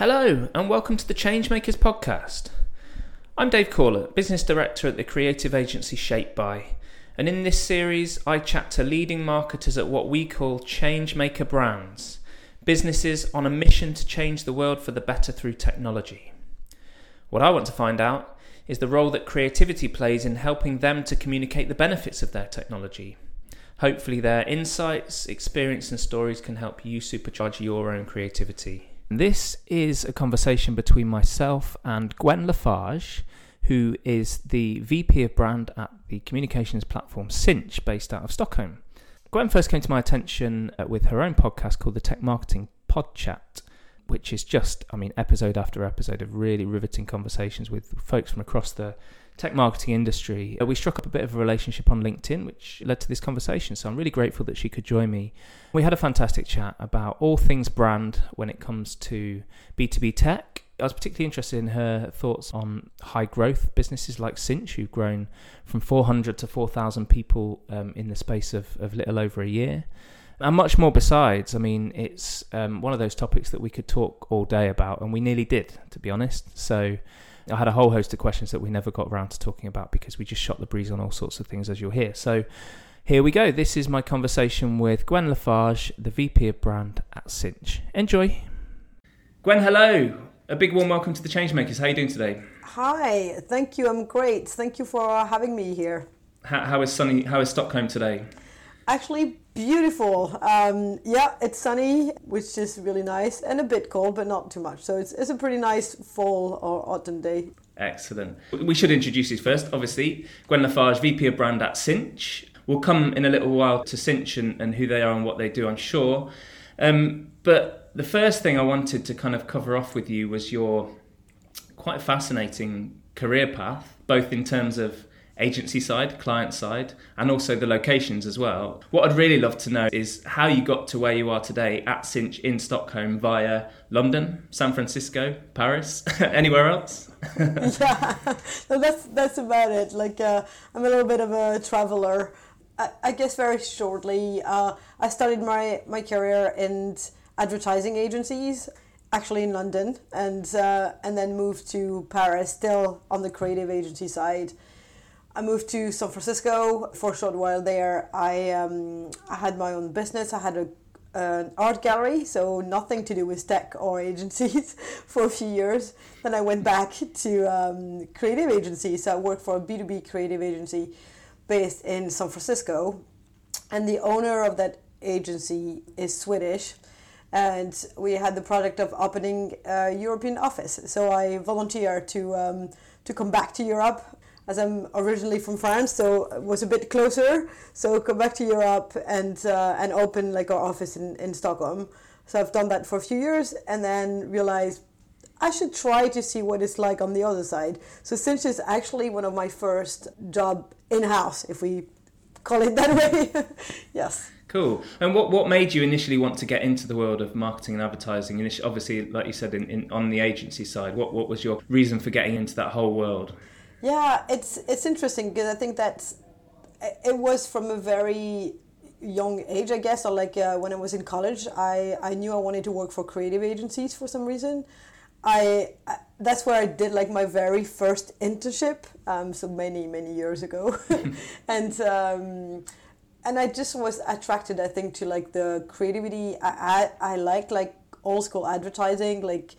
Hello, and welcome to the Changemakers podcast. I'm Dave Corlett, Business Director at the creative agency Shaped By, and in this series, I chat to leading marketers at what we call Changemaker brands, businesses on a mission to change the world for the better through technology. What I want to find out is the role that creativity plays in helping them to communicate the benefits of their technology. Hopefully, their insights, experience, and stories can help you supercharge your own creativity. This is a conversation between myself and Gwen Lafage, who is the VP of brand at the communications platform Sinch, based out of Stockholm. Gwen first came to my attention uh, with her own podcast called the Tech Marketing Pod Chat, which is just, I mean, episode after episode of really riveting conversations with folks from across the tech marketing industry. Uh, we struck up a bit of a relationship on LinkedIn, which led to this conversation. So I'm really grateful that she could join me. We had a fantastic chat about all things brand when it comes to B2B tech. I was particularly interested in her thoughts on high growth businesses like Sinch, who've grown from 400 to 4,000 people um, in the space of, of little over a year and much more besides. I mean, it's um, one of those topics that we could talk all day about, and we nearly did, to be honest. So I had a whole host of questions that we never got around to talking about because we just shot the breeze on all sorts of things, as you'll hear. So here we go. This is my conversation with Gwen Lafage, the VP of Brand at Sinch. Enjoy. Gwen, hello. A big warm welcome to the Changemakers. How are you doing today? Hi, thank you. I'm great. Thank you for uh, having me here. How, how is sunny? How is Stockholm today? Actually, beautiful. Um, yeah, it's sunny, which is really nice, and a bit cold, but not too much. So it's, it's a pretty nice fall or autumn day. Excellent. We should introduce you first, obviously. Gwen Lafage, VP of Brand at Sinch. We'll come in a little while to Sinch and, and who they are and what they do, I'm sure. Um, but the first thing I wanted to kind of cover off with you was your quite fascinating career path, both in terms of agency side, client side, and also the locations as well. What I'd really love to know is how you got to where you are today at Sinch in Stockholm via London, San Francisco, Paris, anywhere else? yeah, no, that's that's about it. Like uh, I'm a little bit of a traveler. I, I guess very shortly, uh, I started my my career in advertising agencies actually in London and uh, and then moved to Paris still on the creative agency side I moved to San Francisco for a short while there. I um, I had my own business. I had a an art gallery, so nothing to do with tech or agencies for a few years. Then I went back to um, creative agencies. So I worked for a B2B creative agency based in San Francisco. And the owner of that agency is Swedish. And we had the project of opening a European office. So I volunteered to, um, to come back to Europe as I'm originally from France, so it was a bit closer. So come back to Europe and uh, and open like our office in, in Stockholm. So I've done that for a few years, and then realized I should try to see what it's like on the other side. So Sinch is actually one of my first job in house, if we call it that way. yes. Cool. And what, what made you initially want to get into the world of marketing and advertising? Obviously, like you said, in, in, on the agency side, what, what was your reason for getting into that whole world? Yeah, it's it's interesting because I think that it was from a very young age, I guess, or like uh, when I was in college, I, I knew I wanted to work for creative agencies for some reason. I, I that's where I did like my very first internship, um, so many many years ago, and um, and I just was attracted, I think, to like the creativity. I I, I liked like old school advertising, like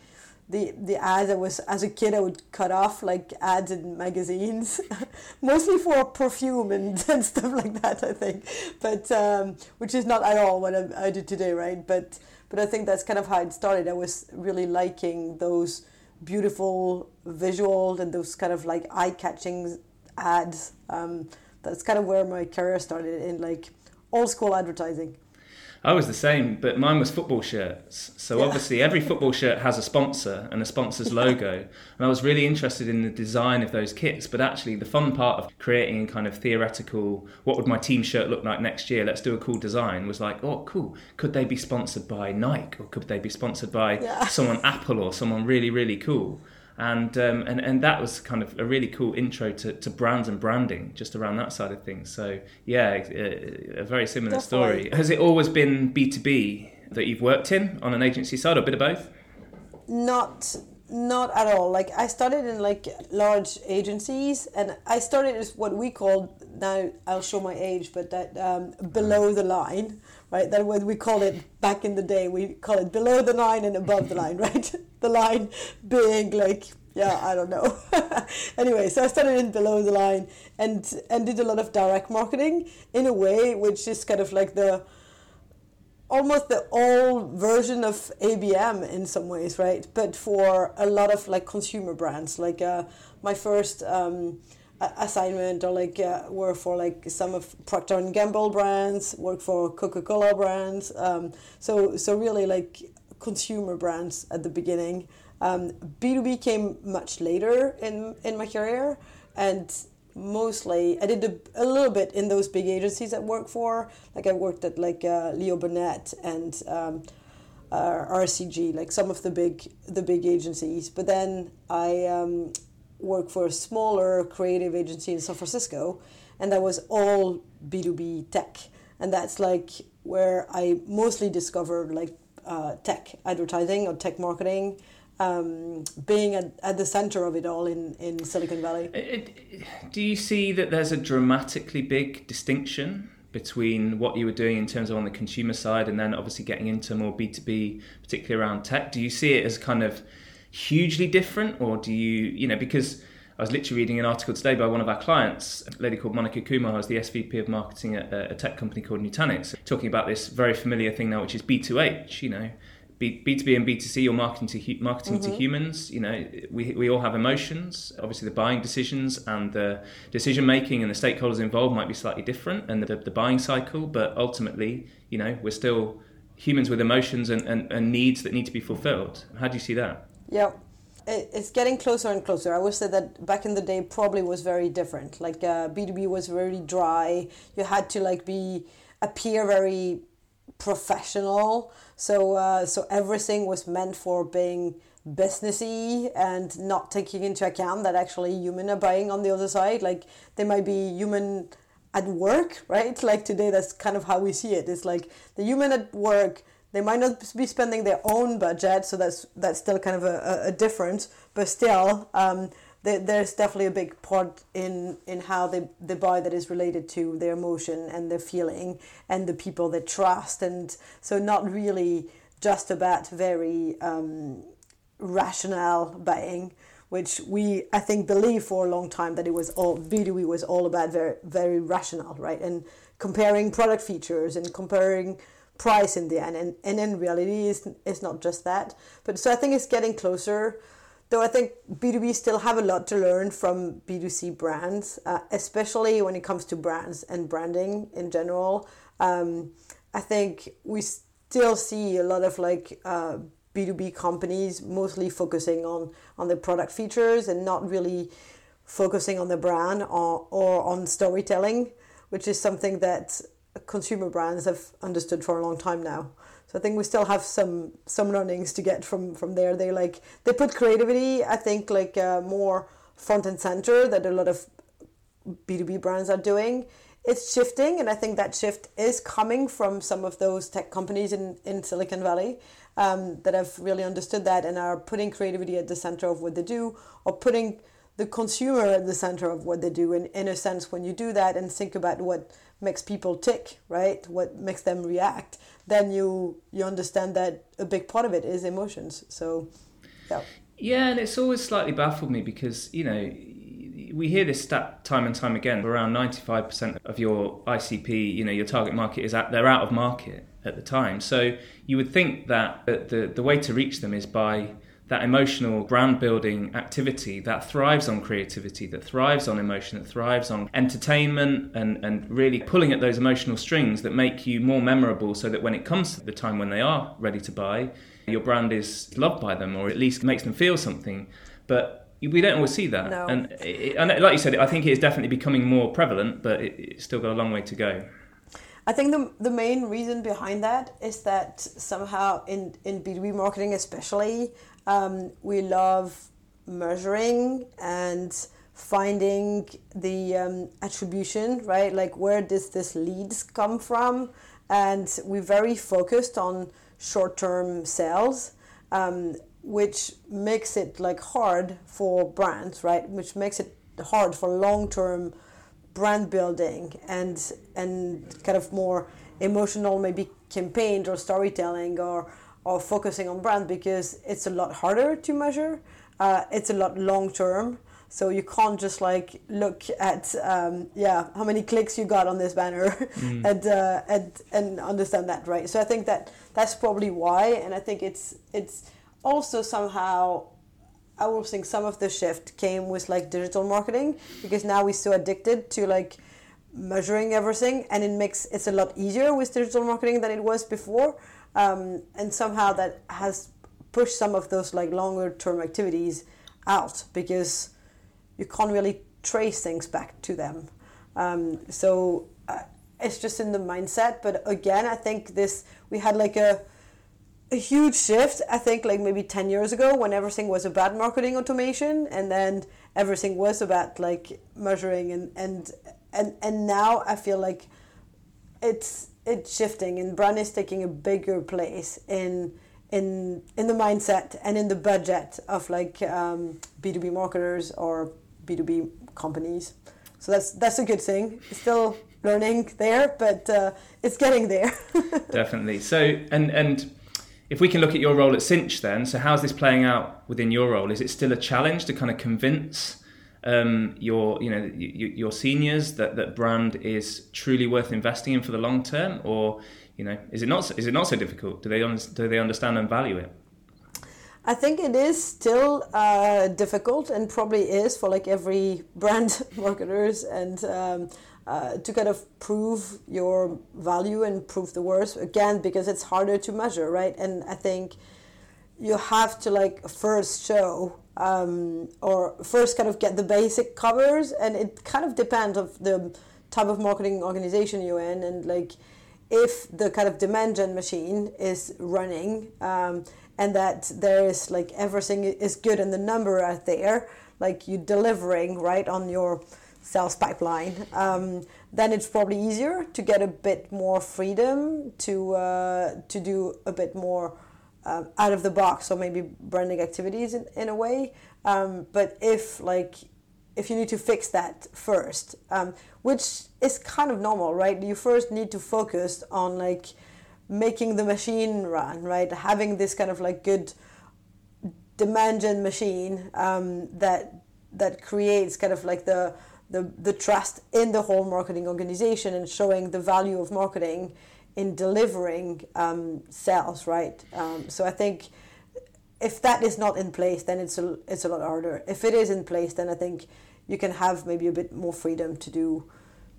the the ads I was as a kid I would cut off like ads in magazines, mostly for perfume and, and stuff like that I think, but um, which is not at all what I, I do today, right? But but I think that's kind of how it started. I was really liking those beautiful visuals and those kind of like eye catching ads. Um, that's kind of where my career started in like old school advertising. I was the same, but mine was football shirts. So yeah. obviously, every football shirt has a sponsor and a sponsor's logo. and I was really interested in the design of those kits. But actually, the fun part of creating kind of theoretical, what would my team shirt look like next year? Let's do a cool design. Was like, oh, cool. Could they be sponsored by Nike or could they be sponsored by yeah. someone Apple or someone really, really cool? And um, and and that was kind of a really cool intro to, to brands and branding just around that side of things. So yeah, a, a very similar Definitely. story. Has it always been B two B that you've worked in on an agency side, or a bit of both? not not at all. Like I started in like large agencies, and I started as what we call now. I'll show my age, but that um, below the line, right? That what we call it back in the day. We call it below the line and above the line, right? the line being like yeah, I don't know. anyway, so I started in below the line and and did a lot of direct marketing in a way which is kind of like the almost the old version of ABM in some ways, right? But for a lot of like consumer brands, like uh, my first um, assignment or like uh, were for like some of Procter and Gamble brands, work for Coca Cola brands. Um, so so really like consumer brands at the beginning. Um, B2B came much later in, in my career, and mostly I did a, a little bit in those big agencies I worked for. Like I worked at like uh, Leo Burnett and um, uh, RCG, like some of the big the big agencies. But then I um, worked for a smaller creative agency in San Francisco, and that was all B two B tech, and that's like where I mostly discovered like uh, tech advertising or tech marketing um, being at, at the center of it all in, in Silicon Valley. Do you see that there's a dramatically big distinction between what you were doing in terms of on the consumer side and then obviously getting into more B2B, particularly around tech? Do you see it as kind of hugely different or do you, you know, because I was literally reading an article today by one of our clients, a lady called Monica Kumar, who's the SVP of marketing at a tech company called Nutanix, talking about this very familiar thing now, which is B2H, you know, B, B2B and B2C, you're marketing to marketing mm-hmm. to humans. You know, we, we all have emotions. Obviously, the buying decisions and the decision making and the stakeholders involved might be slightly different, and the, the buying cycle. But ultimately, you know, we're still humans with emotions and, and, and needs that need to be fulfilled. How do you see that? Yeah, it's getting closer and closer. I would say that back in the day probably was very different. Like uh, B2B was very dry. You had to like be appear very professional. So uh, so everything was meant for being businessy and not taking into account that actually human are buying on the other side. Like they might be human at work, right? Like today, that's kind of how we see it. It's like the human at work. They might not be spending their own budget, so that's that's still kind of a, a difference. But still, um, there's definitely a big part in in how they, they buy that is related to their emotion and their feeling and the people they trust and so not really just about very um, rational buying which we I think believe for a long time that it was all B2B was all about very very rational right and comparing product features and comparing price in the end and, and in reality it's, it's not just that but so I think it's getting closer though I think B2B still have a lot to learn from B2C brands, uh, especially when it comes to brands and branding in general. Um, I think we still see a lot of like uh, B2B companies mostly focusing on, on the product features and not really focusing on the brand or, or on storytelling, which is something that consumer brands have understood for a long time now. So I think we still have some some learnings to get from from there. They like they put creativity, I think, like uh, more front and center that a lot of B two B brands are doing. It's shifting, and I think that shift is coming from some of those tech companies in in Silicon Valley um, that have really understood that and are putting creativity at the center of what they do, or putting the consumer at the center of what they do. And in a sense, when you do that and think about what makes people tick, right? What makes them react, then you you understand that a big part of it is emotions. So, yeah. Yeah, and it's always slightly baffled me because you know we hear this stat time and time again. Around ninety five percent of your ICP, you know, your target market is at they're out of market at the time. So you would think that the the way to reach them is by that emotional brand building activity that thrives on creativity, that thrives on emotion, that thrives on entertainment and, and really pulling at those emotional strings that make you more memorable so that when it comes to the time when they are ready to buy, your brand is loved by them or at least makes them feel something. But we don't always see that. No. And, it, and like you said, I think it is definitely becoming more prevalent, but it, it's still got a long way to go. I think the, the main reason behind that is that somehow in, in B2B marketing, especially, um, we love measuring and finding the um, attribution, right? Like where does this leads come from? And we're very focused on short-term sales. Um, which makes it like hard for brands, right? Which makes it hard for long term brand building and and kind of more emotional maybe campaign or storytelling or or focusing on brand because it's a lot harder to measure. Uh, it's a lot long term. So you can't just like look at um, yeah how many clicks you got on this banner mm. and, uh, and and understand that right. So I think that that's probably why, and I think it's it's also somehow I will think some of the shift came with like digital marketing because now we're so addicted to like measuring everything and it makes it's a lot easier with digital marketing than it was before um, and somehow that has pushed some of those like longer term activities out because you can't really trace things back to them. Um, so uh, it's just in the mindset. But again i think this we had like a a huge shift i think like maybe 10 years ago when everything was about marketing automation and then everything was about like measuring and and and, and now i feel like it's it's shifting and brand is taking a bigger place in in in the mindset and in the budget of like um, b2b marketers or b2b companies. So that's that's a good thing. Still learning there but uh, it's getting there. Definitely. So and and if we can look at your role at Sinch then, so how's this playing out within your role? Is it still a challenge to kind of convince um, your, you know, your seniors that, that brand is truly worth investing in for the long term, or you know, is it not is it not so difficult? Do they do they understand and value it? I think it is still uh, difficult, and probably is for like every brand marketers and. Um, uh, to kind of prove your value and prove the worth again because it's harder to measure right and i think you have to like first show um, or first kind of get the basic covers and it kind of depends of the type of marketing organization you're in and like if the kind of demand gen machine is running um, and that there is like everything is good and the number are there like you're delivering right on your sales pipeline, um, then it's probably easier to get a bit more freedom to uh, to do a bit more uh, out of the box or maybe branding activities in, in a way. Um, but if like if you need to fix that first, um, which is kind of normal, right? You first need to focus on like making the machine run, right? Having this kind of like good demand gen machine um, that that creates kind of like the the, the trust in the whole marketing organization and showing the value of marketing in delivering um, sales, right? Um, so I think if that is not in place, then it's a, it's a lot harder. If it is in place, then I think you can have maybe a bit more freedom to do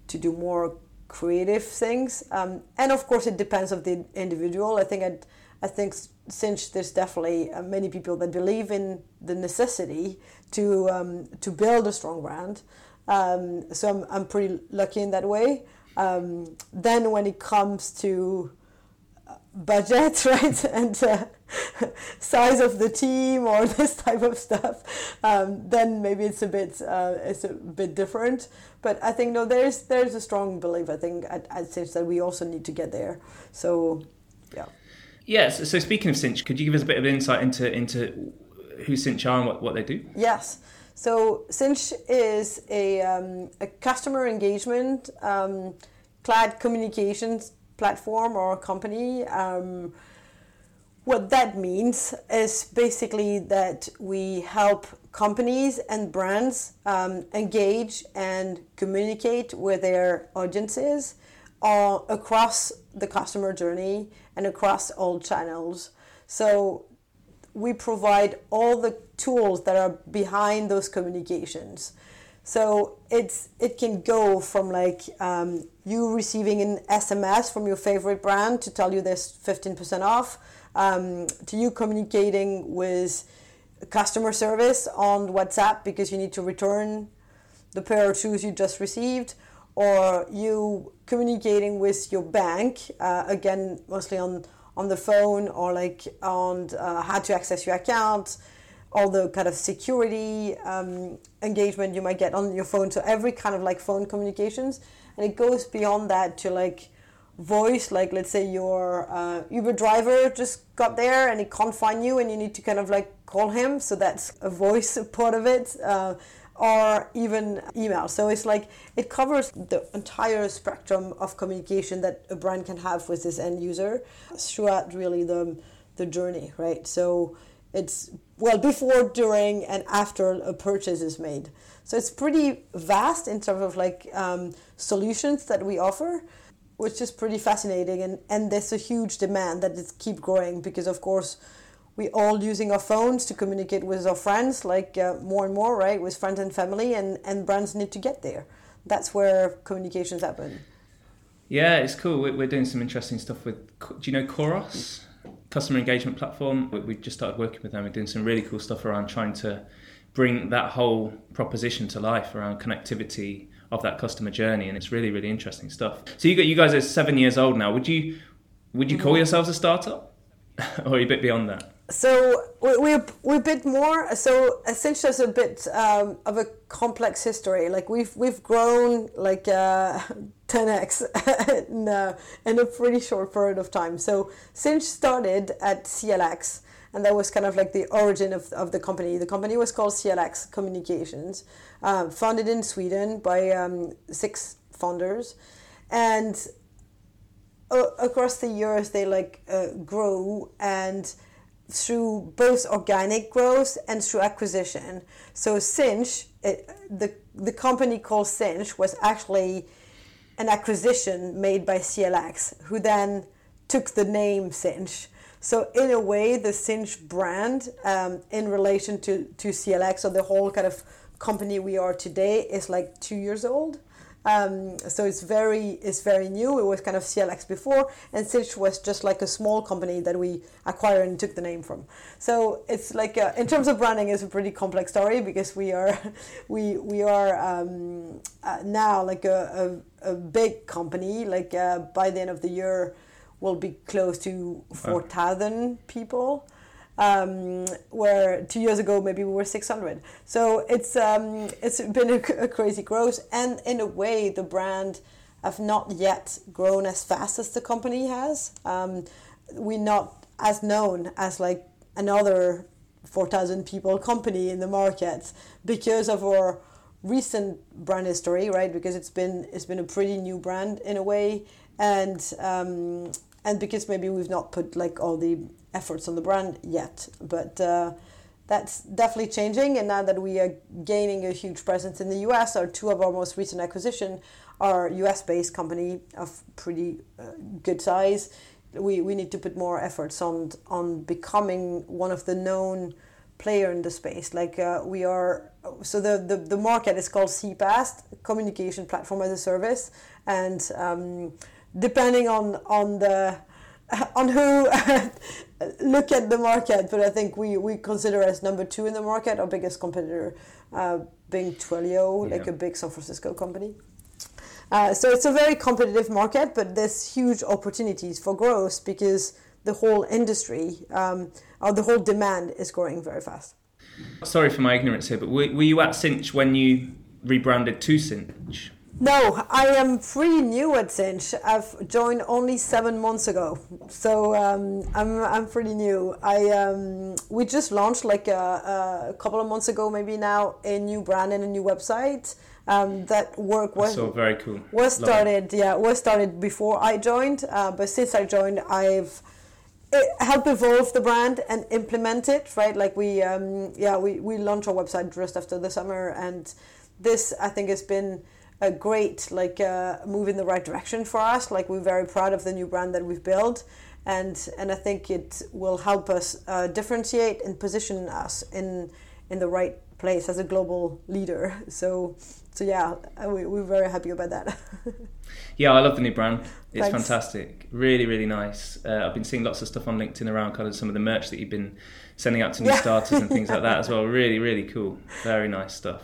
to do more creative things. Um, and of course, it depends of the individual. I think I'd, I think Sinch there's definitely uh, many people that believe in the necessity to um, to build a strong brand. Um, so I'm, I'm pretty lucky in that way. Um, then when it comes to uh, budget, right, and uh, size of the team or this type of stuff, um, then maybe it's a bit uh, it's a bit different. But I think no, there's there's a strong belief. I think at, at Sinch that we also need to get there. So, yeah. Yes. So speaking of Sinch, could you give us a bit of insight into into who Sinch are and what, what they do? Yes. So Sinch is a, um, a customer engagement um, cloud communications platform or company. Um, what that means is basically that we help companies and brands um, engage and communicate with their audiences across the customer journey and across all channels. So we provide all the tools that are behind those communications. So it's it can go from like um, you receiving an SMS from your favorite brand to tell you there's 15% off, um, to you communicating with customer service on WhatsApp because you need to return the pair of shoes you just received, or you communicating with your bank uh, again mostly on on the phone or like on uh, how to access your account, all the kind of security um, engagement you might get on your phone. So every kind of like phone communications, and it goes beyond that to like voice like let's say your uh, uber driver just got there and he can't find you and you need to kind of like call him. So that's a voice part of it uh, or even email. So it's like it covers the entire spectrum of communication that a brand can have with this end user throughout really the the journey right? So it's well before during and after a purchase is made. So it's pretty vast in terms of like um, solutions that we offer which is pretty fascinating. And, and there's a huge demand that is keep growing because of course we're all using our phones to communicate with our friends like uh, more and more right with friends and family and, and brands need to get there. That's where communications happen. Yeah it's cool. We're doing some interesting stuff with do you know Khoros customer engagement platform we just started working with them we're doing some really cool stuff around trying to bring that whole proposition to life around connectivity of that customer journey, and it's really really interesting stuff. So you got you guys are seven years old now. Would you would you call mm-hmm. yourselves a startup, or are you a bit beyond that? So we're we're a bit more. So essentially, it's a bit um, of a complex history. Like we've we've grown like uh, 10x in, uh, in a pretty short period of time. So Sinch started at CLX and that was kind of like the origin of, of the company. The company was called CLX Communications, uh, founded in Sweden by um, six founders, and uh, across the years they like uh, grow and through both organic growth and through acquisition. So Sinch, it, the the company called Sinch was actually an acquisition made by CLX, who then took the name Sinch so in a way, the Sinch brand um, in relation to, to CLX or the whole kind of company we are today is like two years old. Um, so it's very it's very new. It was kind of CLX before, and Sinch was just like a small company that we acquired and took the name from. So it's like a, in terms of branding, it's a pretty complex story because we are we we are um, uh, now like a, a, a, big company. Like uh, by the end of the year, we'll be close to 4,000 people. Um, where two years ago maybe we were 600. So it's um, it's been a, a, crazy growth, and in a way the brand have not yet grown as fast as the company has. Um, we're not as known as like another 4,000 people company in the market because of our recent brand history, right? Because it's been it's been a pretty new brand in a way, and um, and because maybe we've not put like all the efforts on the brand yet but uh, that's definitely changing and now that we are gaining a huge presence in the us our two of our most recent acquisition are us based company of pretty uh, good size. We, we need to put more efforts on on becoming one of the known player in the space. Like uh, we are so the, the the market is called cpaas communication platform as a service and um, depending on on the on who look at the market, but I think we, we consider as number two in the market our biggest competitor uh, being Twilio, yeah. like a big San Francisco company. Uh, so it's a very competitive market, but there's huge opportunities for growth because the whole industry um, or the whole demand is growing very fast. Sorry for my ignorance here, but were, were you at Sinch when you rebranded to Sinch? No, I am pretty new at Sinch. I've joined only seven months ago, so um, I'm I'm pretty new. I um, we just launched like a, a, couple of months ago, maybe now, a new brand and a new website. Um, that work was so very cool. Was started yeah was started before I joined, uh, but since I joined, I've helped evolve the brand and implement it. Right, like we um, yeah we we launched our website just after the summer, and this I think has been a great like uh, move in the right direction for us. Like we're very proud of the new brand that we've built, and and I think it will help us uh, differentiate and position us in in the right place as a global leader. So so yeah, uh, we, we're very happy about that. yeah, I love the new brand. It's Thanks. fantastic. Really, really nice. Uh, I've been seeing lots of stuff on LinkedIn around kind of some of the merch that you've been sending out to new yeah. starters and things like that as well. Really, really cool. Very nice stuff.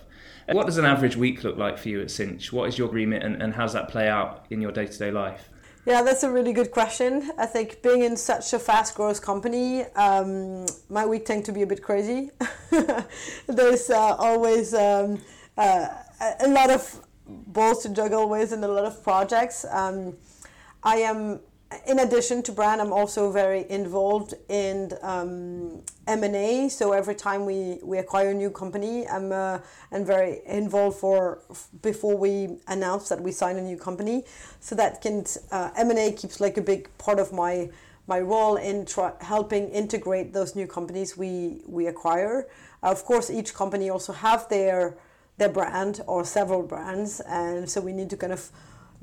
What does an average week look like for you at Sinch? What is your remit and, and how does that play out in your day to day life? Yeah, that's a really good question. I think being in such a fast growth company, um, my week tend to be a bit crazy. There's uh, always um, uh, a lot of balls to juggle with and a lot of projects. Um, I am in addition to brand, I'm also very involved in um, M and A. So every time we, we acquire a new company, I'm uh, I'm very involved for before we announce that we sign a new company. So that can uh, M and A keeps like a big part of my my role in helping integrate those new companies we we acquire. Uh, of course, each company also have their their brand or several brands, and so we need to kind of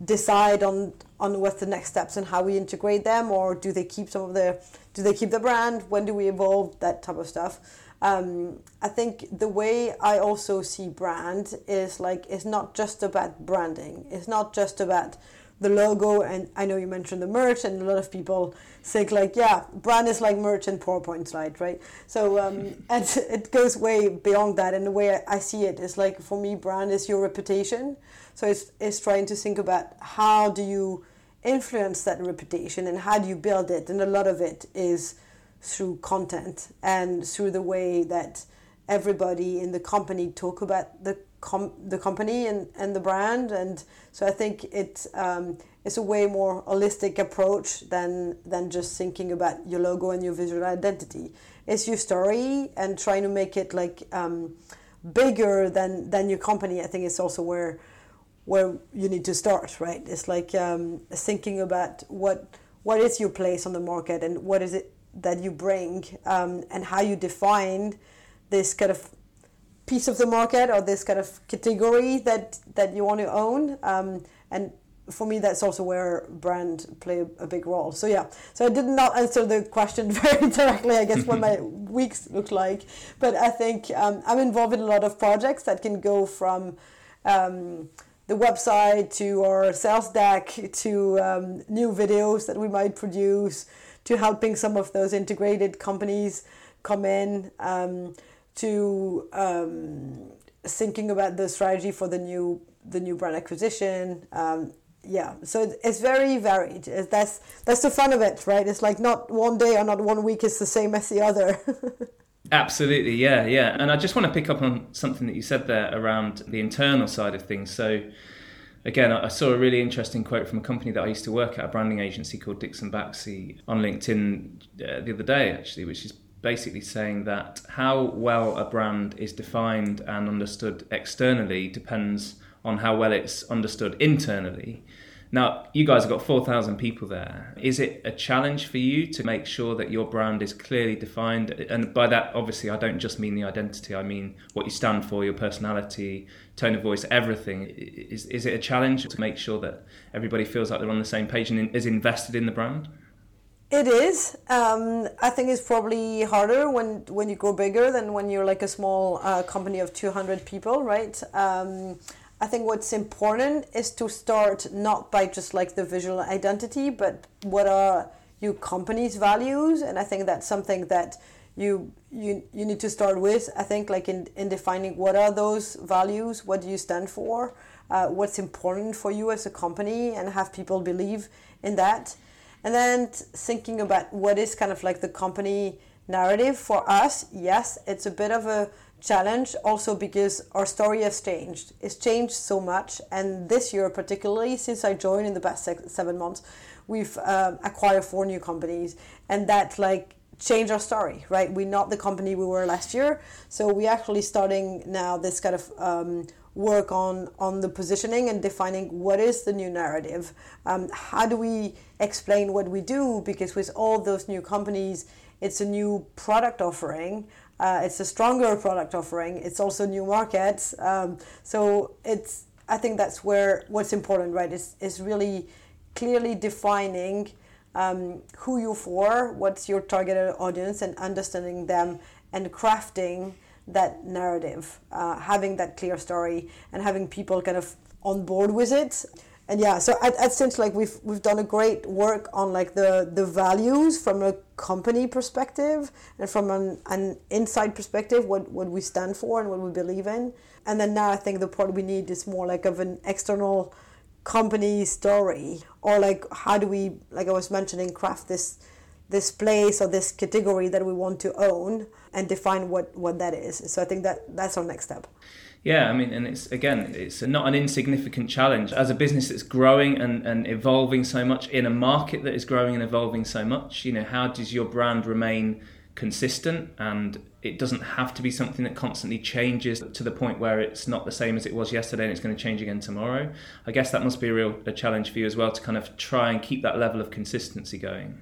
decide on on what the next steps and how we integrate them or do they keep some of the do they keep the brand? When do we evolve? That type of stuff. Um, i think the way i also see brand is like it's not just about branding. It's not just about the logo and i know you mentioned the merch and a lot of people think like yeah brand is like merch and powerpoint slide right so um, and it goes way beyond that and the way i see it is like for me brand is your reputation so it's, it's trying to think about how do you influence that reputation and how do you build it. And a lot of it is through content and through the way that everybody in the company talk about the com- the company and, and the brand. And so I think it um, it's a way more holistic approach than than just thinking about your logo and your visual identity. It's your story and trying to make it like um, bigger than than your company. I think it's also where where you need to start, right? It's like um, thinking about what what is your place on the market and what is it that you bring um, and how you define this kind of piece of the market or this kind of category that that you want to own. Um, and for me, that's also where brand play a big role. So yeah, so I did not answer the question very directly. I guess what my weeks look like, but I think um, I'm involved in a lot of projects that can go from um, the website to our sales deck to um, new videos that we might produce to helping some of those integrated companies come in um, to um, thinking about the strategy for the new the new brand acquisition um, yeah so it's very varied that's that's the fun of it right it's like not one day or not one week is the same as the other Absolutely, yeah, yeah. And I just want to pick up on something that you said there around the internal side of things. So, again, I saw a really interesting quote from a company that I used to work at, a branding agency called Dixon Baxi, on LinkedIn uh, the other day, actually, which is basically saying that how well a brand is defined and understood externally depends on how well it's understood internally. Now, you guys have got 4,000 people there. Is it a challenge for you to make sure that your brand is clearly defined? And by that, obviously, I don't just mean the identity, I mean what you stand for, your personality, tone of voice, everything. Is, is it a challenge to make sure that everybody feels like they're on the same page and is invested in the brand? It is. Um, I think it's probably harder when when you grow bigger than when you're like a small uh, company of 200 people, right? Um, I think what's important is to start not by just like the visual identity, but what are your company's values, and I think that's something that you you you need to start with. I think like in in defining what are those values, what do you stand for, uh, what's important for you as a company, and have people believe in that, and then thinking about what is kind of like the company narrative for us. Yes, it's a bit of a challenge also because our story has changed. It's changed so much, and this year, particularly since I joined in the past six, seven months, we've um, acquired four new companies, and that like changed our story. Right, we're not the company we were last year, so we're actually starting now this kind of um, work on on the positioning and defining what is the new narrative. Um, how do we explain what we do? Because with all those new companies, it's a new product offering. Uh, it's a stronger product offering. It's also new markets. Um, so it's I think that's where what's important, right? Is is really clearly defining um, who you're for, what's your targeted audience, and understanding them and crafting that narrative, uh, having that clear story, and having people kind of on board with it and yeah, so at, at like we've we've done a great work on like the the values from a company perspective and from an, an inside perspective, what what we stand for and what we believe in. And then now I think the part we need is more like of an external company story or like how do we like I was mentioning craft this this place or this category that we want to own and define what what that is. So I think that that's our next step. Yeah, I mean, and it's again, it's not an insignificant challenge as a business that's growing and, and evolving so much in a market that is growing and evolving so much. You know, how does your brand remain consistent and it doesn't have to be something that constantly changes to the point where it's not the same as it was yesterday and it's going to change again tomorrow. I guess that must be a real a challenge for you as well to kind of try and keep that level of consistency going.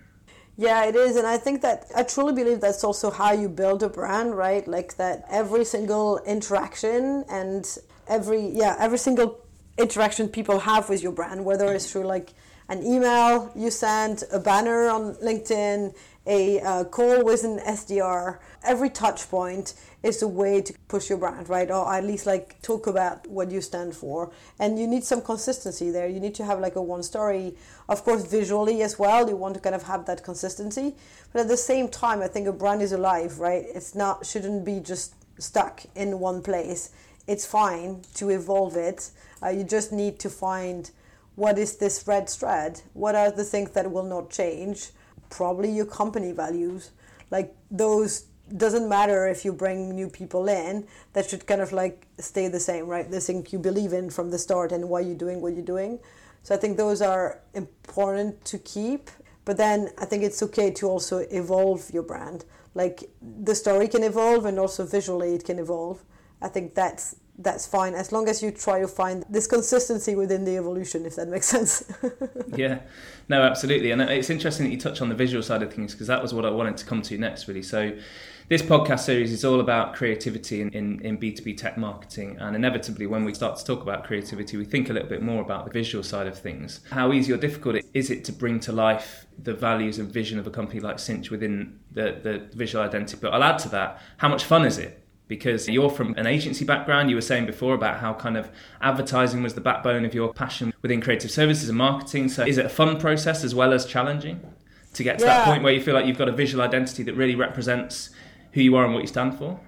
Yeah, it is. And I think that I truly believe that's also how you build a brand, right? Like that every single interaction and every, yeah, every single interaction people have with your brand, whether it's through like an email you send, a banner on LinkedIn, a uh, call with an SDR, every touch point is a way to push your brand, right? Or at least like talk about what you stand for. And you need some consistency there. You need to have like a one story, of course, visually as well. You want to kind of have that consistency. But at the same time, I think a brand is alive, right? It's not, shouldn't be just stuck in one place. It's fine to evolve it. Uh, you just need to find what is this red thread? What are the things that will not change? Probably your company values. Like those doesn't matter if you bring new people in that should kind of like stay the same right the thing you believe in from the start and why you're doing what you're doing so i think those are important to keep but then i think it's okay to also evolve your brand like the story can evolve and also visually it can evolve i think that's that's fine as long as you try to find this consistency within the evolution if that makes sense yeah no absolutely and it's interesting that you touch on the visual side of things because that was what i wanted to come to next really so this podcast series is all about creativity in, in, in, B2B tech marketing. And inevitably, when we start to talk about creativity, we think a little bit more about the visual side of things. How easy or difficult is it to bring to life the values and vision of a company like Sinch within the, the visual identity? But I'll add to that, how much fun is it? Because you're from an agency background, you were saying before about how kind of advertising was the backbone of your passion within creative services and marketing. So, is it a fun process as well as challenging to get to yeah. that point where you feel like you've got a visual identity that really represents who you are and what you stand for?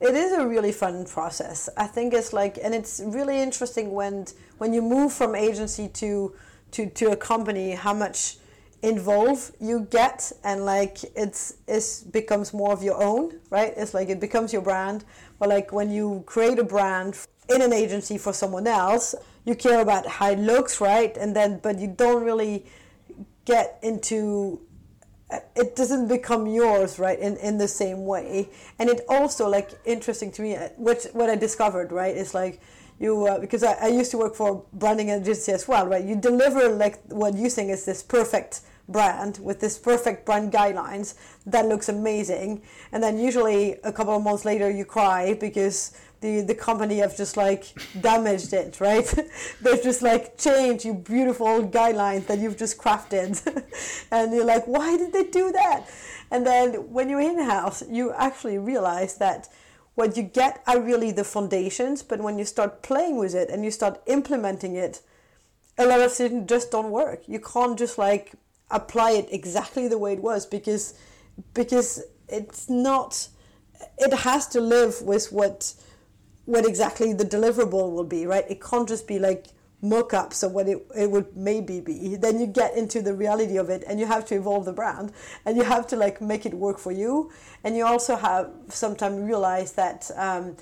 It is a really fun process. I think it's like, and it's really interesting when when you move from agency to to to a company, how much involve you get and like it's it becomes more of your own right? It's like it becomes your brand. But like when you create a brand in an agency for someone else you care about how it looks right? And then but you don't really get into it doesn't become yours right in, in the same way. And it also like interesting to me uh, which what i discovered right is like you uh, because I, I used to work for branding agency as well right you deliver like what you think is this perfect brand with this perfect brand guidelines that looks amazing and then usually a couple of months later you cry because the the company have just like damaged it, right? They've just like changed your beautiful guidelines that you've just crafted, and you're like, why did they do that? And then when you're in house, you actually realize that what you get are really the foundations, but when you start playing with it and you start implementing it, a lot of things just don't work. You can't just like apply it exactly the way it was because because it's not. It has to live with what what exactly the deliverable will be, right? It can't just be like mock-ups of what it, it would maybe be. Then you get into the reality of it and you have to evolve the brand and you have to like make it work for you. And you also have sometimes realize that um,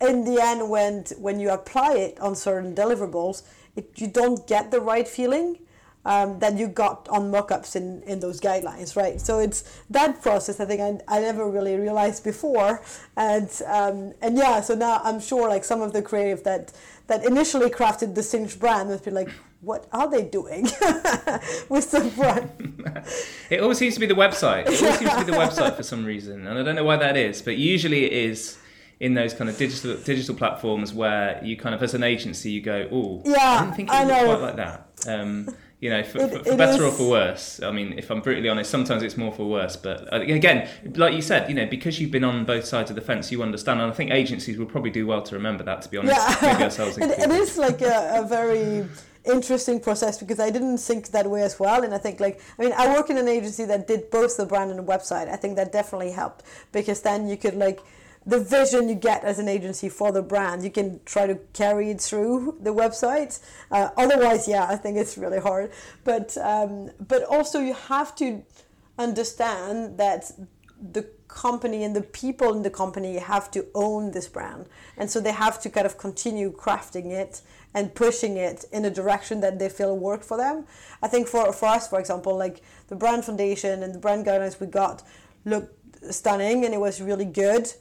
in the end, when, when you apply it on certain deliverables, it, you don't get the right feeling um, that you got on mockups in, in those guidelines, right? So it's that process I think I, I never really realized before, and um, and yeah, so now I'm sure like some of the creative that that initially crafted the Sinch brand must be like, what are they doing with the brand? it always seems to be the website. It always seems to be the website for some reason, and I don't know why that is, but usually it is in those kind of digital digital platforms where you kind of as an agency you go, oh, yeah, I didn't think it would quite like that. Um, you know, for, it, for, for better is... or for worse. I mean, if I'm brutally honest, sometimes it's more for worse. But uh, again, like you said, you know, because you've been on both sides of the fence, you understand. And I think agencies will probably do well to remember that. To be honest, yeah. it, it is like a, a very interesting process because I didn't think that way as well. And I think like I mean I work in an agency that did both the brand and the website. I think that definitely helped because then you could like the vision you get as an agency for the brand, you can try to carry it through the website. Uh, otherwise, yeah, I think it's really hard. But um, but also you have to understand that the company and the people in the company have to own this brand. And so they have to kind of continue crafting it and pushing it in a direction that they feel worked for them. I think for, for us, for example, like the brand foundation and the brand guidelines we got looked stunning and it was really good.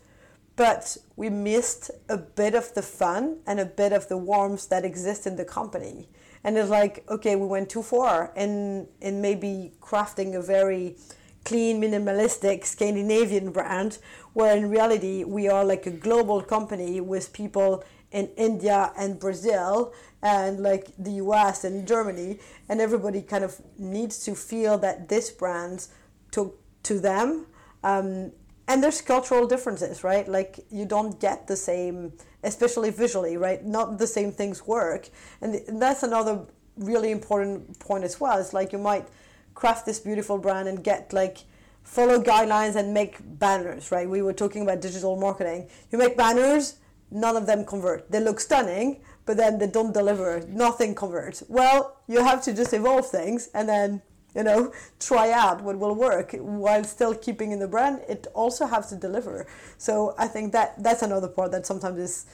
But we missed a bit of the fun and a bit of the warmth that exists in the company. And it's like, okay, we went too far in in maybe crafting a very clean, minimalistic Scandinavian brand, where in reality we are like a global company with people in India and Brazil and like the US and Germany, and everybody kind of needs to feel that this brand took to them. Um, and there's cultural differences, right? Like you don't get the same, especially visually, right? Not the same things work, and that's another really important point as well. It's like you might craft this beautiful brand and get like follow guidelines and make banners, right? We were talking about digital marketing. You make banners, none of them convert. They look stunning, but then they don't deliver. Nothing converts. Well, you have to just evolve things and then you know try out what will work while still keeping in the brand. It also has to deliver. So I think that that's another part that sometimes is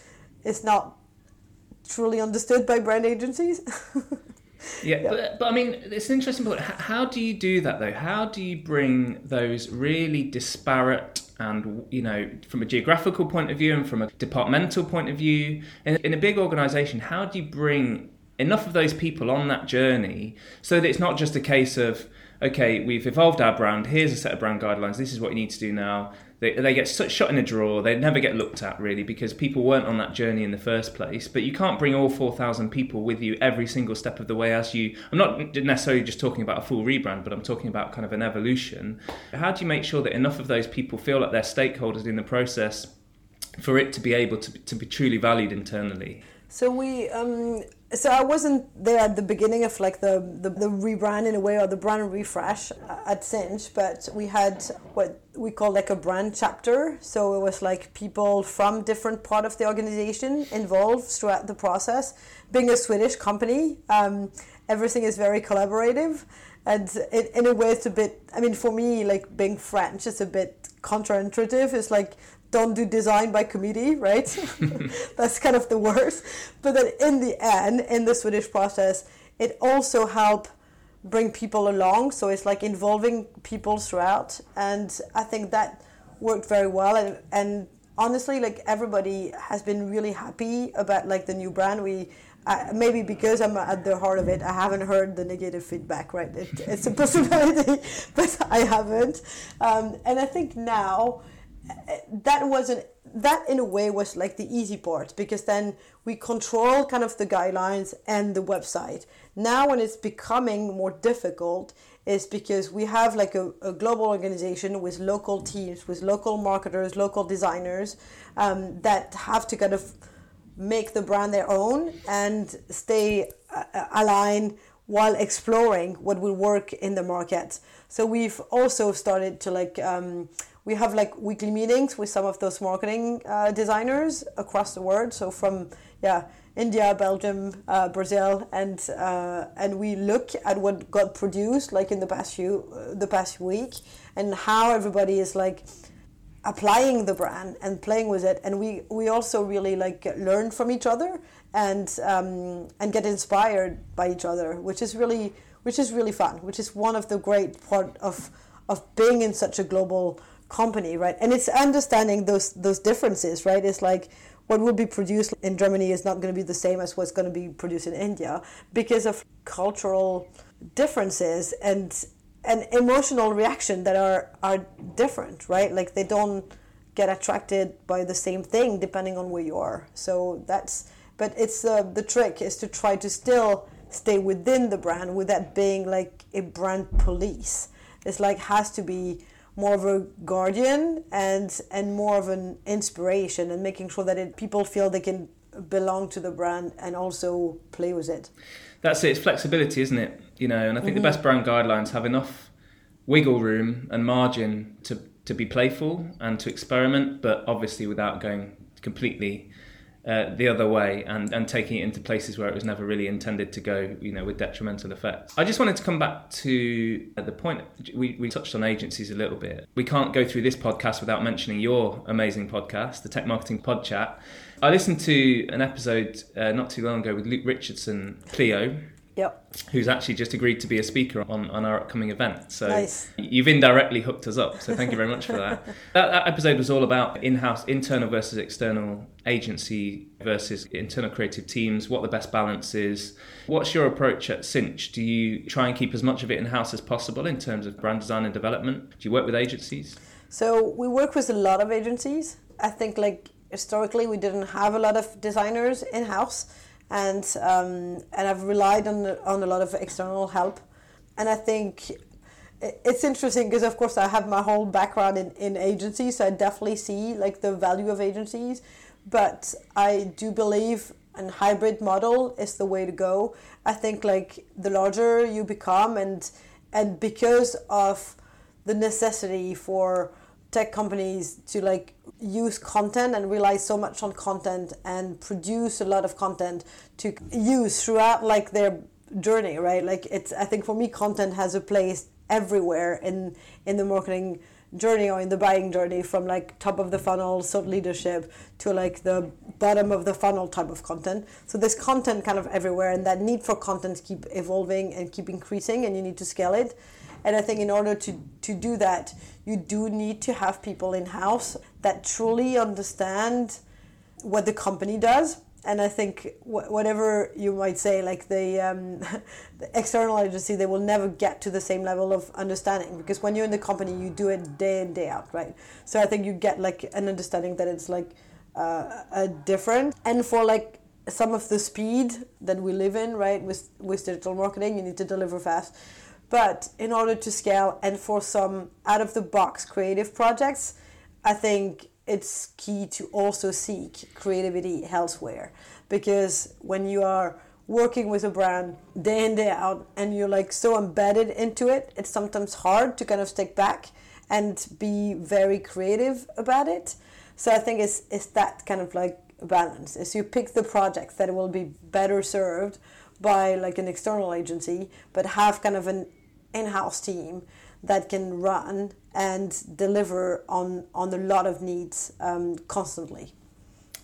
is not truly understood by brand agencies. Yeah, yeah, But, but I mean, it's an interesting point. How do you do that though? How do you bring those really disparate and you know, from a geographical point of view and from a departmental point of view, in, in a big organisation, how do you bring enough of those people on that journey so that it's not just a case of okay, we've evolved our brand. Here's a set of brand guidelines. This is what you need to do now they, they get shot in a drawer. They never get looked at really because people weren't on that journey in the first place. But you can't bring all 4,000 people with you every single step of the way as you. I'm not necessarily just talking about a full rebrand, but I'm talking about kind of an evolution. How do you make sure that enough of those people feel like they're stakeholders in the process for it to be able to, to be truly valued internally? So we um, so I wasn't there at the beginning of like the, the, the rebrand in a way or the brand refresh at Sinch, but we had what we call like a brand chapter. So it was like people from different part of the organization involved throughout the process. Being a Swedish company, um, everything is very collaborative, and it, in a way it's a bit. I mean, for me, like being French, it's a bit counterintuitive. It's like don't do design by committee, right? That's kind of the worst. But then in the end, in the Swedish process, it also help bring people along. So it's like involving people throughout, and I think that worked very well. And, and honestly, like everybody has been really happy about like the new brand. We uh, maybe because I'm at the heart of it, I haven't heard the negative feedback. Right, it, it's a possibility, but I haven't. Um, and I think now that wasn't that in a way was like the easy part because then we control kind of the guidelines and the website. Now when it's becoming more difficult is because we have like a, a global organization with local teams with local marketers local designers um, that have to kind of make the brand their own and stay uh, aligned while exploring what will work in the market. So we've also started to like um, we have like weekly meetings with some of those marketing uh, designers across the world. So from yeah, India, Belgium, uh, Brazil, and uh, and we look at what got produced like in the past few uh, the past week and how everybody is like applying the brand and playing with it. And we we also really like learn from each other and um, and get inspired by each other, which is really which is really fun. Which is one of the great part of of being in such a global company, right? And it's understanding those those differences, right? It's like what will be produced in Germany is not going to be the same as what's going to be produced in India because of cultural differences and an emotional reaction that are are different, right? Like they don't get attracted by the same thing depending on where you are. So that's but it's uh, the trick is to try to still stay within the brand without being like a brand police. It's like has to be more of a guardian and and more of an inspiration and making sure that it, people feel they can belong to the brand and also play with it. That's it. It's flexibility, isn't it? You know, and I think mm-hmm. the best brand guidelines have enough wiggle room and margin to to be playful and to experiment, but obviously without going completely uh, the other way and, and taking it into places where it was never really intended to go, you know, with detrimental effects. I just wanted to come back to the point we, we touched on agencies a little bit. We can't go through this podcast without mentioning your amazing podcast, the Tech Marketing Pod Chat. I listened to an episode uh, not too long ago with Luke Richardson, Clio, Yep. who's actually just agreed to be a speaker on, on our upcoming event. So Nice. you've indirectly hooked us up. So thank you very much for that. that. That episode was all about in-house, internal versus external agency versus internal creative teams, what the best balance is. What's your approach at Sinch? Do you try and keep as much of it in-house as possible in terms of brand design and development? Do you work with agencies? So we work with a lot of agencies. I think like historically we didn't have a lot of designers in house, and um, and I've relied on on a lot of external help. And I think it's interesting because of course I have my whole background in, in agencies, so I definitely see like the value of agencies. But I do believe an hybrid model is the way to go. I think like the larger you become and and because of the necessity for tech companies to like use content and rely so much on content and produce a lot of content to use throughout like their journey right? Like it's i think for me content has a place everywhere in in the marketing journey or in the buying journey from like top of the funnel sort of leadership to like the bottom of the funnel type of content. So there's content kind of everywhere and that need for content keep evolving and keep increasing and you need to scale it and I think in order to, to do that, you do need to have people in house that truly understand what the company does. And I think wh- whatever you might say, like the, um, the external agency, they will never get to the same level of understanding because when you're in the company, you do it day in day out, right? So I think you get like an understanding that it's like uh, a different. And for like some of the speed that we live in, right, with with digital marketing, you need to deliver fast. But in order to scale and for some out of the box creative projects, I think it's key to also seek creativity elsewhere. Because when you are working with a brand day in, day out, and you're like so embedded into it, it's sometimes hard to kind of stick back and be very creative about it. So I think it's, it's that kind of like balance. Is you pick the projects that will be better served by like an external agency, but have kind of an in-house team that can run and deliver on on a lot of needs um, constantly.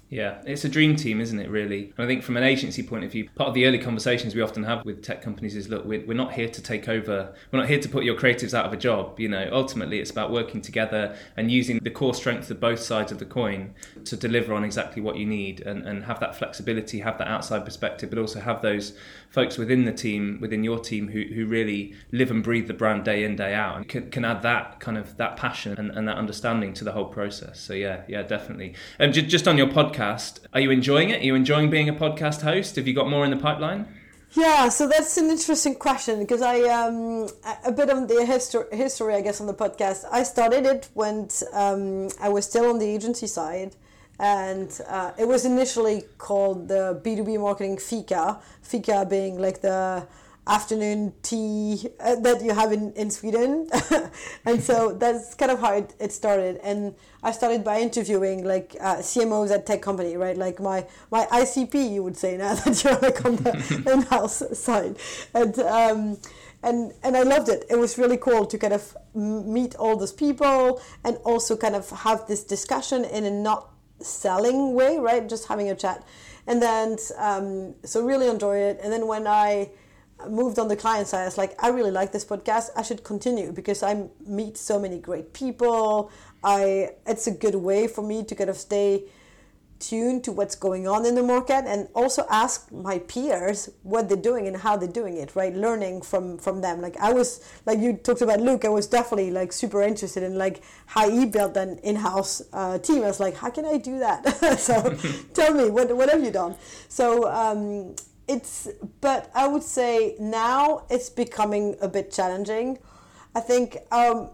Yeah, it's a dream team, isn't it, really? And I think from an agency point of view, part of the early conversations we often have with tech companies is look, we're, we're not here to take over, we're not here to put your creatives out of a job. You know, ultimately it's about working together and using the core strengths of both sides of the coin to deliver on exactly what you need and, and have that flexibility, have that outside perspective, but also have those folks within the team, within your team, who, who really live and breathe the brand day in, day out and can, can add that kind of that passion and, and that understanding to the whole process. So, yeah, yeah, definitely. And ju- just on your podcast, are you enjoying it? Are you enjoying being a podcast host? Have you got more in the pipeline? Yeah, so that's an interesting question because I um, a- bit of the histor- history, I guess, on the podcast. I started it when um, I was still on the agency side, and uh, it was initially called the B two B marketing Fika. Fika being like the afternoon tea uh, that you have in, in Sweden. and so that's kind of how it, it started. And I started by interviewing like uh, CMOs at tech company, right? Like my, my ICP, you would say now that you're like on the in-house side. And, um, and, and I loved it. It was really cool to kind of meet all those people and also kind of have this discussion in a not selling way, right? Just having a chat. And then, um, so really enjoy it. And then when I moved on the client side, I was like, I really like this podcast. I should continue because I meet so many great people. I it's a good way for me to kind of stay tuned to what's going on in the market and also ask my peers what they're doing and how they're doing it right? Learning from from them. Like i was like you talked about luke i was definitely like super interested in like how he built an in-house uh, team. I was like how can i do that? So tell me what, what have you done? So um, it's but i would say now it's becoming a bit challenging i think um,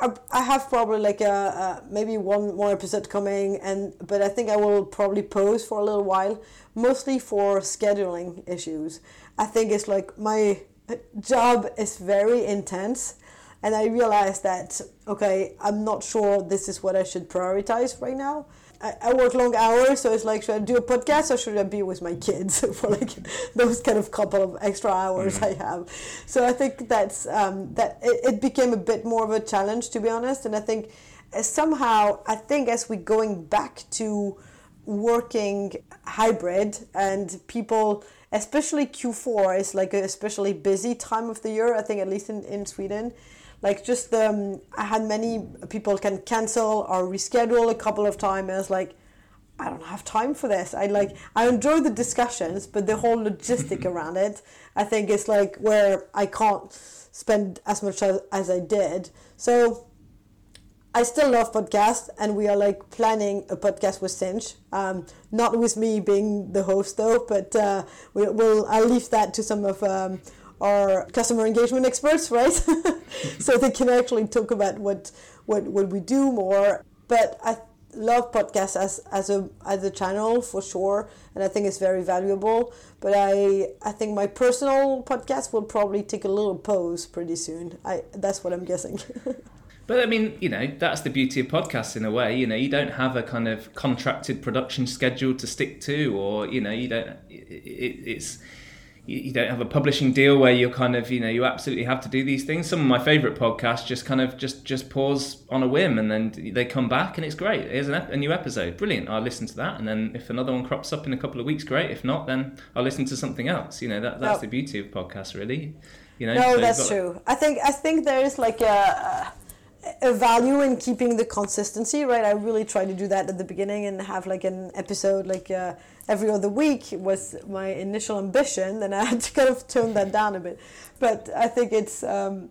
I- I have probably like a, a maybe one more episode coming, and but I think I will probably pause for a little while, mostly for scheduling issues. I think it's like my job is very intense, and I realize that okay, I'm not sure this is what I should prioritize right now. I, I work long hours, so it's like, should I do a podcast or should I be with my kids for like those kind of couple of extra hours mm-hmm. I have? So I think that's um, that it, it became a bit more of a challenge to be honest, and I think uh, somehow I think as we're going back to working hybrid and people especially q4 is like a especially busy time of the year i think at least in, in sweden like just um, i had many people can cancel or reschedule a couple of times and it's like i don't have time for this. I like i enjoy the discussions but the whole logistic around it i think is like where i can't spend as much as, as i did. So I still love podcasts, and we are like planning a podcast with Sinch. Um, not with me being the host though, but uh, we, will I'll leave that to some of um, our customer engagement experts, right? so they can actually talk about what what what we do more. But I love podcasts as as a as a channel for sure, and I think it's very valuable. But I I think my personal podcast will probably take a little pause pretty soon. I that's what I'm guessing. But I mean, you know, that's the beauty of podcasts in a way. You know, you don't have a kind of contracted production schedule to stick to, or you know, you don't. It, it's you don't have a publishing deal where you're kind of you know you absolutely have to do these things. Some of my favorite podcasts just kind of just just pause on a whim and then they come back and it's great. Here's ep- a new episode. Brilliant. I'll listen to that. And then if another one crops up in a couple of weeks great. If not then i'll listen to something else. You know that that's oh. the beauty of podcasts really. You know no so that's true. I think i think there is like a a value in keeping the consistency, right? I really tried to do that at the beginning and have like an episode like uh, every other week was my initial ambition. Then I had to kind of tone that down a bit. But I think it's um,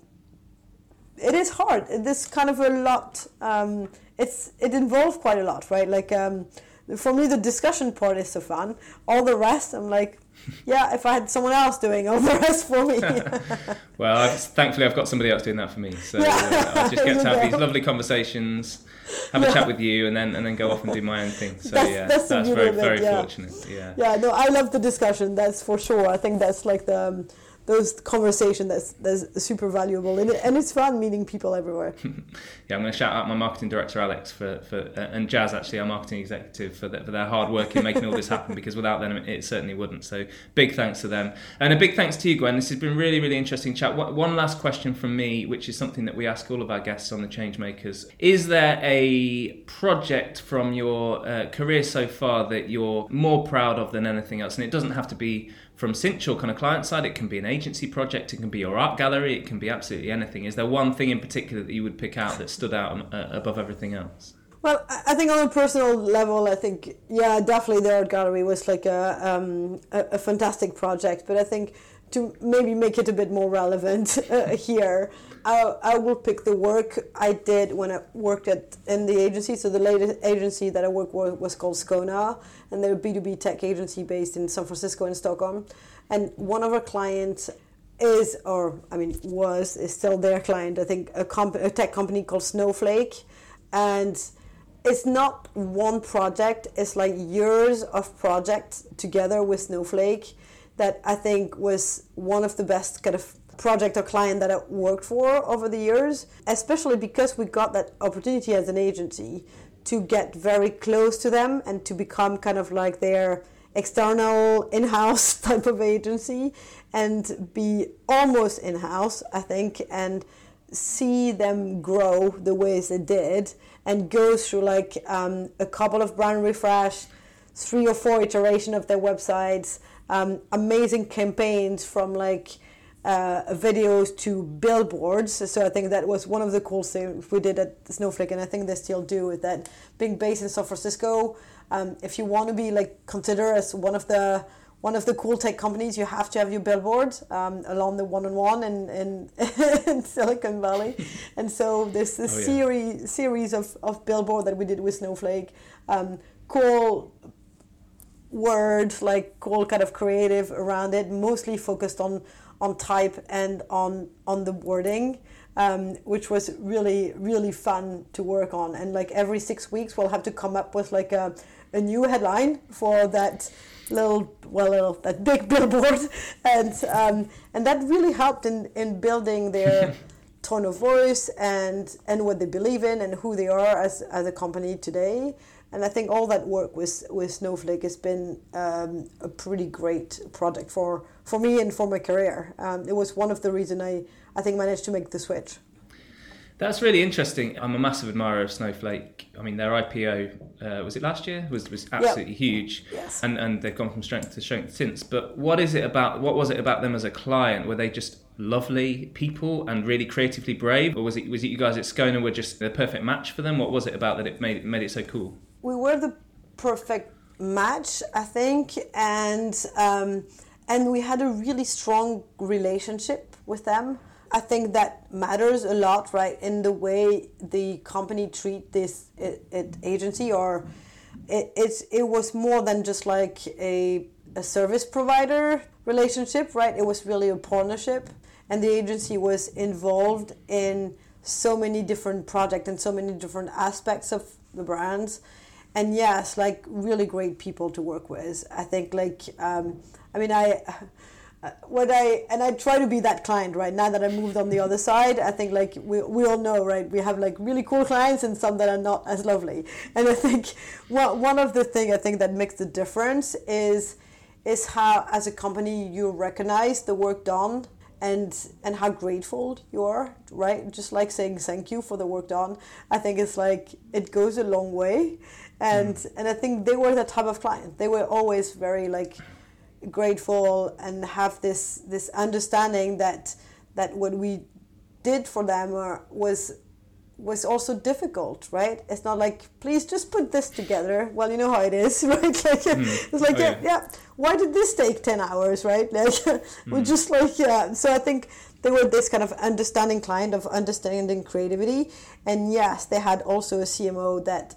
it is hard. This kind of a lot. Um, it's it involves quite a lot, right? Like um, for me, the discussion part is so fun. All the rest, I'm like, yeah, if I had someone else doing all the rest for me. well, I've, thankfully, I've got somebody else doing that for me. So uh, I just get to have these lovely conversations, have a chat with you, and then and then go off and do my own thing. So that's, yeah, that's, that's very very yeah. fortunate. Yeah. Yeah, no, I love the discussion. That's for sure. I think that's like the. Um, those conversation that's that's super valuable. And, it, and it's fun meeting people everywhere. Yeah i'm going to shout out my marketing director alex for, for uh, and jazz actually our marketing executive for, the, for their hard work in making all this happen because without them it certainly wouldn't. So big thanks to them. And a big thanks to you gwen. This has been really really interesting chat. One last question from me which is something that we ask all of our guests on the change makers. Is there a project from your uh, career so far that you're more proud of than anything else? And it doesn't have to be from Sinch or kind of client side, it can be an agency project, it can be your art gallery, it can be absolutely anything. Is there one thing in particular that you would pick out that stood out uh, above everything else? Well, I think on a personal level, I think yeah, definitely the art gallery was like a um, a, a, fantastic project. But I think to maybe make it a bit more relevant uh, here, I, I will pick the work I did when I worked at in the agency. So the latest agency that I worked with was called Skona, and they're a B two B tech agency based in San Francisco and Stockholm. And one of our clients is, or I mean, was is still their client. I think a, comp- a tech company called Snowflake, and it's not one project. It's like years of projects together with Snowflake that I think was one of the best kind of project or client that I worked for over the years, especially because we got that opportunity as an agency to get very close to them and to become kind of like their external in-house type of agency and be almost in-house i think and see them grow the ways they did and go through like um, a couple of brand refresh three or four iteration of their websites um, amazing campaigns from like uh, videos to billboards. So I think that was one of the cool things we did at Snowflake, and I think they still do with that. Being based in San Francisco, um, if you want to be like considered as one of the one of the cool tech companies, you have to have your billboard um, along the one on one in, in, in Silicon Valley. And so there's this oh, yeah. series series of, of billboard that we did with Snowflake. Um, cool words like cool kind of creative around it, mostly focused on on type and on on the wording, um, which was really really fun to work on. And like every six weeks, we'll have to come up with like a, a new headline for that little well little that big billboard, and um, and that really helped in in building their. tone of voice and and what they believe in and who they are as as a company today and I think all that work with with Snowflake has been um, a pretty great project for for me and for my career. Um, it was one of the reasons I I think managed to make the switch. That's really interesting. I'm a massive admirer of Snowflake. I mean, their IPO uh, was it last year was was absolutely yep. huge, yes. and and they've gone from strength to strength since. But what is it about? What was it about them as a client? Were they just lovely people and really creatively brave, or was it was it you guys at Scona were just the perfect match for them? What was it about that it made it made it so cool? We were the perfect match, I think, and um, and we had a really strong relationship with them. I think that matters a lot, right? In the way the company treat this it, it agency, or it, it it was more than just like a a service provider relationship, right? It was really a partnership, and the agency was involved in so many different projects and so many different aspects of the brands. And yes, like really great people to work with. I think like um, I mean I uh, what I and I try to be that client right now that I moved on the other side. I think like we, we all know right we have like really cool clients and some that are not as lovely. And I think one one of the thing I think that makes the difference is is how as a company you recognize the work done and and how grateful you are right just like saying thank you for the work done i think it's like it goes a long way and mm. and i think they were the type of client they were always very like grateful and have this this understanding that that what we did for them was was also difficult, right? It's not like please just put this together. Well, you know how it is, right? Like mm. it's like oh, yeah. yeah. yeah, Why did this take ten hours, right? Like mm. we're just like yeah. So I think they were this kind of understanding client of understanding creativity, and yes, they had also a CMO that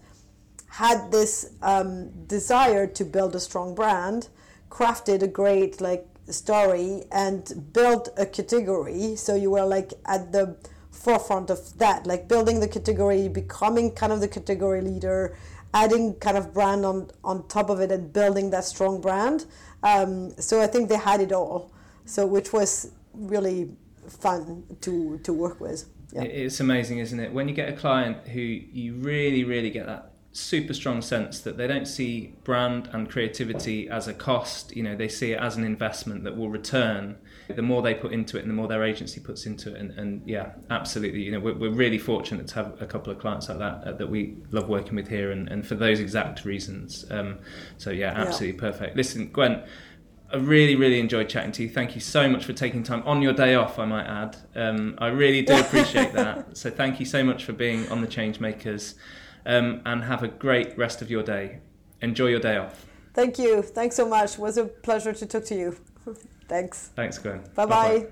had this um, desire to build a strong brand crafted a great like story and built a category. So you were like at the forefront of that, like building the category, becoming kind of the category leader, adding kind of brand on on top of it, and building that strong brand. Um, so I think they had it all. So which was really fun to to work with. Yeah. It's amazing, isn't it? When you get a client who you really, really get that super strong sense that they don't see brand and creativity as a cost you know they see it as an investment that will return the more they put into it and the more their agency puts into it and, and yeah absolutely you know we're, we're, really fortunate to have a couple of clients like that uh, that we love working with here and, and for those exact reasons um, so yeah absolutely yeah. perfect listen Gwen I really, really enjoyed chatting to you. Thank you so much for taking time on your day off, I might add. Um, I really do appreciate that. So, thank you so much for being on the Changemakers um, and have a great rest of your day. Enjoy your day off. Thank you. Thanks so much. It was a pleasure to talk to you. Thanks. Thanks, Gwen. Bye bye.